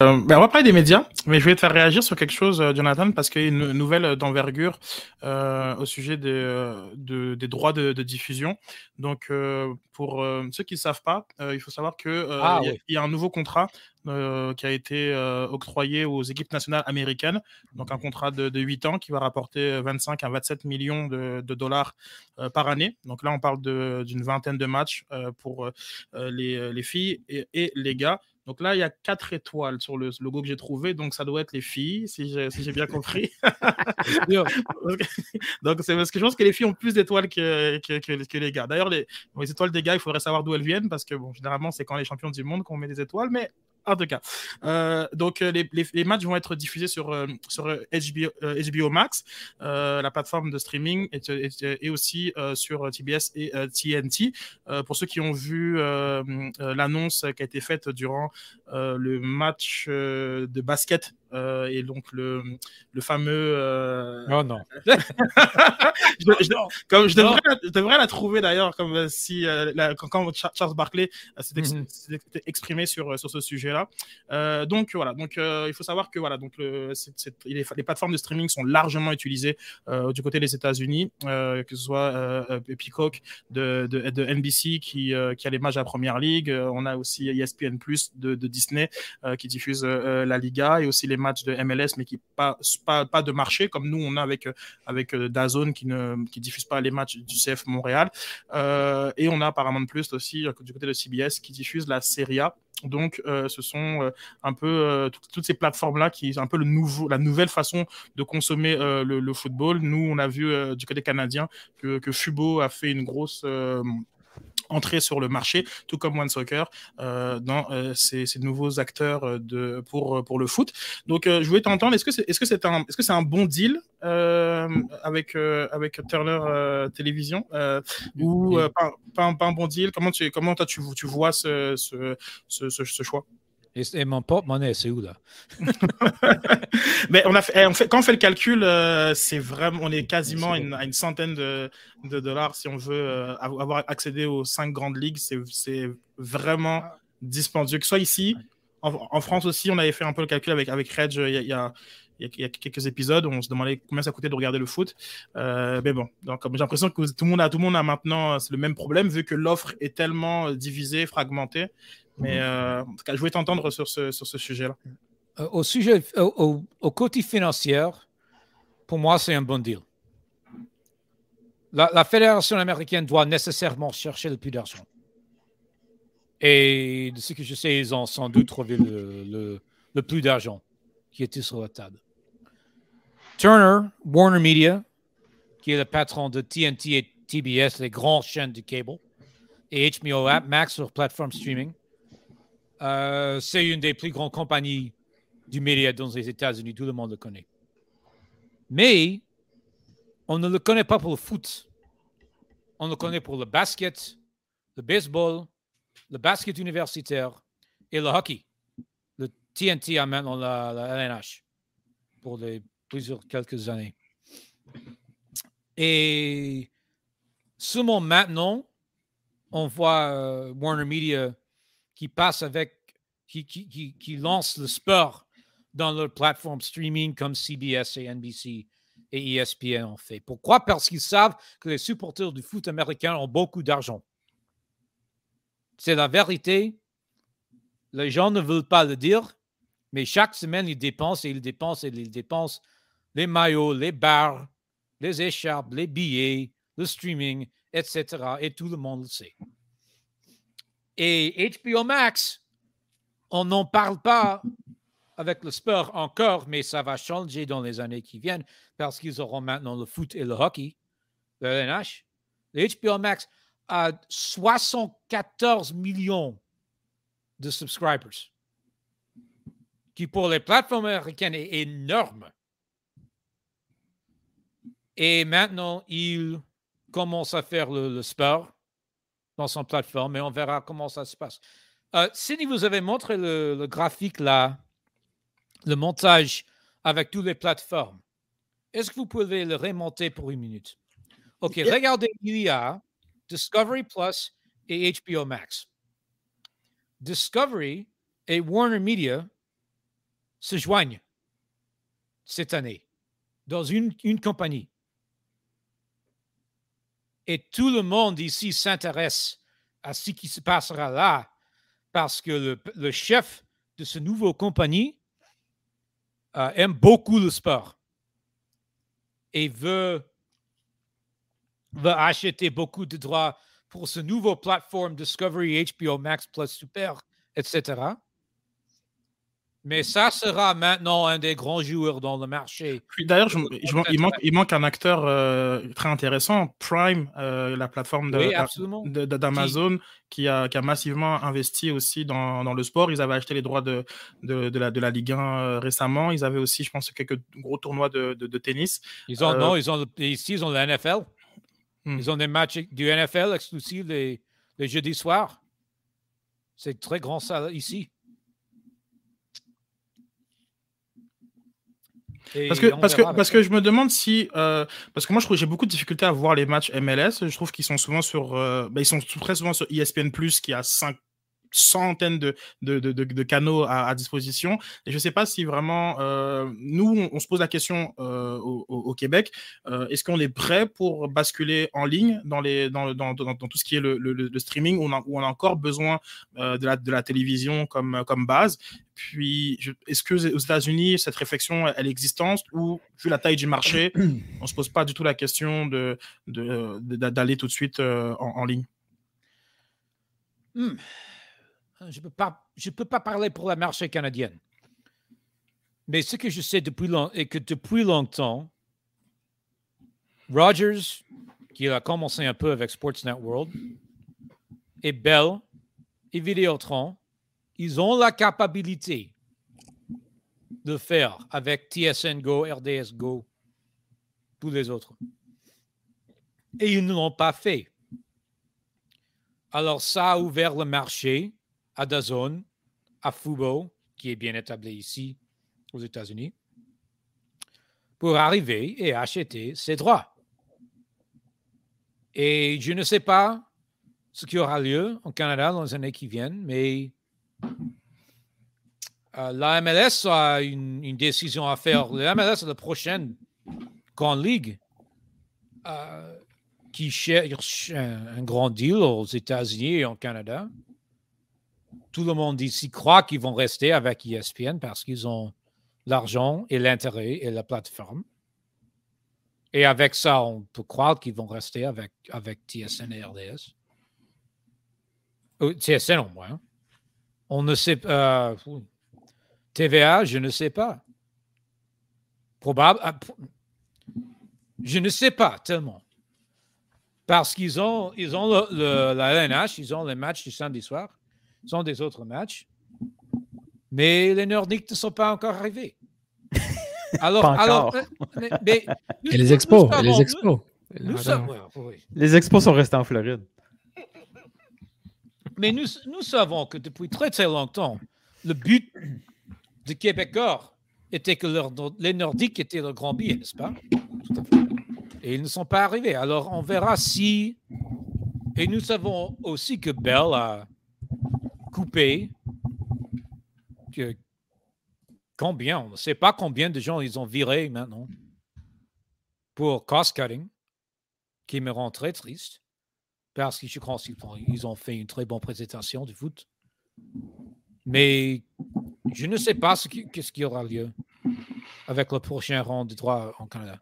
Euh, ben, on va parler des médias, mais je vais te faire réagir sur quelque chose, euh, Jonathan, parce qu'il y a une nouvelle d'envergure euh, au sujet des, de, des droits de, de, diffusion. Donc, euh, pour ceux qui ne savent pas, il faut savoir qu'il ah, y, oui. y, a un nouveau contrat qui a été octroyé aux équipes nationales américaines, donc un contrat de, de 8 ans qui va rapporter 25 à 27 millions de, de dollars par année. Donc là, on parle d'une vingtaine de matchs pour les, les filles et, et les gars. Donc là, il y a quatre étoiles sur le logo que j'ai trouvé, donc ça doit être les filles, si j'ai si bien compris. donc c'est parce que je pense que les filles ont plus d'étoiles que, que, que, que, les gars. D'ailleurs, les, les, étoiles des gars, il faudrait savoir d'où elles viennent, parce que bon, généralement, c'est quand les champions du monde qu'on met des étoiles, mais en tout cas. Euh, donc, les, les, matchs vont être diffusés sur, euh, HBO, euh, HBO Max, euh, la plateforme de streaming, et, aussi euh, sur TBS et TNT. pour ceux qui ont vu l'annonce qui a été faite durant le match de basket euh, et donc le, le fameux. Euh... Oh non. je, je, comme je devrais, la, je devrais la trouver d'ailleurs, comme si euh, la, quand, quand, Charles Barkley s'était mm -hmm. exprimé sur, sur ce sujet-là. Euh, donc voilà, donc il faut savoir que voilà, donc le, c est, c est, les, les, plateformes de streaming sont largement utilisées du côté des États-Unis, que ce soit Peacock de, de, de, NBC qui, qui a les matchs à la Première Ligue, on a aussi ESPN Plus de, de Disney qui diffuse la Liga et aussi les matchs de MLS, mais qui pas, pas, pas de marché, comme nous, on a avec, avec Dazone qui ne qui diffuse pas les matchs du CF Montréal. Euh, et on a Paramount Plus aussi, du côté de CBS, qui diffuse la Serie A. Donc, euh, ce sont euh, un peu euh, toutes, ces plateformes-là qui sont un peu le nouveau, la nouvelle façon de consommer euh, le, le, football. Nous, on a vu du côté canadien que, que Fubo a fait une grosse entrer sur le marché, tout comme One Soccer, euh, dans euh, ces, ces, nouveaux acteurs de, pour, pour le foot. Donc, euh, je voulais t'entendre, est-ce que c'est est -ce c'est un, est -ce c'est un bon deal avec, avec Turner Télévision ou pas, pas, pas, un bon deal? Comment, tu, comment toi, tu, tu vois ce, ce, ce, ce choix? Et, mon porte-monnaie, c'est où là? Mais on a on fait, quand on fait le calcul, euh, c'est vraiment, on est quasiment à une centaine de, dollars si on veut euh, avoir accédé aux cinq grandes ligues. C'est vraiment dispendieux. Que ce soit ici, en, France aussi, on avait fait un peu le calcul avec, avec Reg il y a, quelques épisodes où on se demandait combien ça coûtait de regarder le foot. Euh, mais bon, j'ai l'impression que tout le monde a, tout le monde a maintenant le même problème vu que l'offre est tellement divisée, fragmentée. Mais euh, en tout cas, je voulais t'entendre sur ce, sur ce sujet-là. Euh, au sujet, au, au, au, côté financier, pour moi, c'est un bon deal. La, la, fédération américaine doit nécessairement chercher le plus d'argent. Et de ce que je sais, ils ont sans doute trouvé le, le, le plus d'argent qui était sur la table. Turner, Warner Media, qui est le patron de TNT et TBS, les grandes chaînes du cable, et HBO Max sur plateforme streaming, euh, c'est une des plus grandes compagnies du média dans les États-Unis. Tout le monde le connaît. Mais on ne le connaît pas pour le foot. On le connaît pour le basket, le baseball, le basket universitaire et le hockey. Le TNT a maintenant la, la LNH pour les plusieurs quelques années. Et seulement maintenant, on voit euh, Warner Media qui passe avec, qui, qui, qui, qui lance le sport dans leur plateforme streaming comme CBS et NBC et ESPN ont fait. Pourquoi? Parce qu'ils savent que les supporters du foot américain ont beaucoup d'argent. C'est la vérité. Les gens ne veulent pas le dire, mais chaque semaine, ils dépensent et ils dépensent et ils dépensent les maillots, les bars, les écharpes, les billets, le streaming, etc. Et tout le monde le sait. Et HBO Max, on n'en parle pas avec le sport encore, mais ça va changer dans les années qui viennent parce qu'ils auront maintenant le foot et le hockey, le LNH. HBO Max a 74 millions de subscribers, qui pour les plateformes américaines est énorme. Et maintenant, il commence à faire le sport dans son plateforme et on verra comment ça se passe. Euh, Cindy, vous avez montré le, le, graphique là, le montage avec toutes les plateformes. Est-ce que vous pouvez le remonter pour une minute? OK, yeah. regardez, il y a Discovery Plus et HBO Max. Discovery et Warner Media se joignent cette année dans une, une compagnie. Et tout le monde ici s'intéresse à ce qui se passera là parce que le, chef de ce nouveau compagnie euh, aime beaucoup le sport et veut, veut acheter beaucoup de droits pour ce nouveau plateforme Discovery, HBO Max Plus Super, etc. Mais ça sera maintenant un des grands joueurs dans le marché. D'ailleurs, il, manque, il manque un acteur euh, très intéressant, Prime, euh, la plateforme d'Amazon, qui, a, qui, a, massivement investi aussi dans, dans, le sport. Ils avaient acheté les droits de, de, de, la, de la Ligue 1 euh, récemment. Ils avaient aussi, je pense, quelques gros tournois de, tennis. Ils ont, non, ils ont, ici, ils ont le NFL. Hmm. Ils ont des matchs du NFL exclusifs les, les jeudis soirs. C'est très grand ça ici. Parce que, parce, que, parce que je me demande si. Euh, parce que moi, je trouve j'ai beaucoup de difficultés à voir les matchs MLS. Je trouve qu'ils sont souvent sur. Euh, bah, ils sont très souvent sur ESPN, qui a 5 centaines de, canaux à, disposition. Et je ne sais pas si vraiment, euh, nous, on, se pose la question euh, au, Québec, euh, est-ce qu'on est prêt pour basculer en ligne dans, tout ce qui est le, streaming, où on, a, encore besoin de, la, télévision comme, base? Puis, est-ce que aux États-Unis, cette réflexion, elle est existante ou, vu la taille du marché, on ne se pose pas du tout la question d'aller tout de suite en, ligne? Hmm. Je ne peux, pas, je peux pas parler pour la marché canadienne. Mais ce que je sais depuis longtemps est que depuis longtemps, Rogers, qui a commencé un peu avec Sportsnet World, et Bell et Vidéotron, ils ont la capacité de faire avec TSN Go, RDS Go, tous les autres. Et ils ne l'ont pas fait. Alors ça a ouvert le marché à Dazone, à Fubo, qui est bien établi ici aux États-Unis, pour arriver et acheter ses droits. Et je ne sais pas ce qui aura lieu au Canada dans les années qui viennent, mais euh, la MLS a une, décision à faire. La MLS est la prochaine grande ligue euh, qui cherche un, grand deal aux États-Unis et au Canada tout le monde ici croit qu'ils vont rester avec ESPN parce qu'ils ont l'argent et l'intérêt et la plateforme. Et avec ça, on peut croire qu'ils vont rester avec, avec TSN et RDS. TSN au moins. On ne sait pas. Euh, TVA, je ne sais pas. Probable. Ah, je ne sais pas tellement. Parce qu'ils ont, ils ont le, la LNH, ils ont les matchs du samedi soir sont des autres matchs. Mais les Nordiques ne sont pas encore arrivés. Alors, alors euh, mais, et les expos, les expos. Les expos sont restés en Floride. Mais nous, nous savons que depuis très très longtemps, le but de Québécois était que les Nordiques étaient le grand billet, n'est-ce pas? Et ils ne sont pas arrivés. Alors on verra si. Et nous savons aussi que Bell a coupé. Combien On ne sait pas combien de gens ils ont viré maintenant pour cost cutting, qui me rend très triste parce que je crois qu'ils ont fait une très bonne présentation du foot. Mais je ne sais pas ce qui, ce qui aura lieu avec le prochain rang de droit en Canada.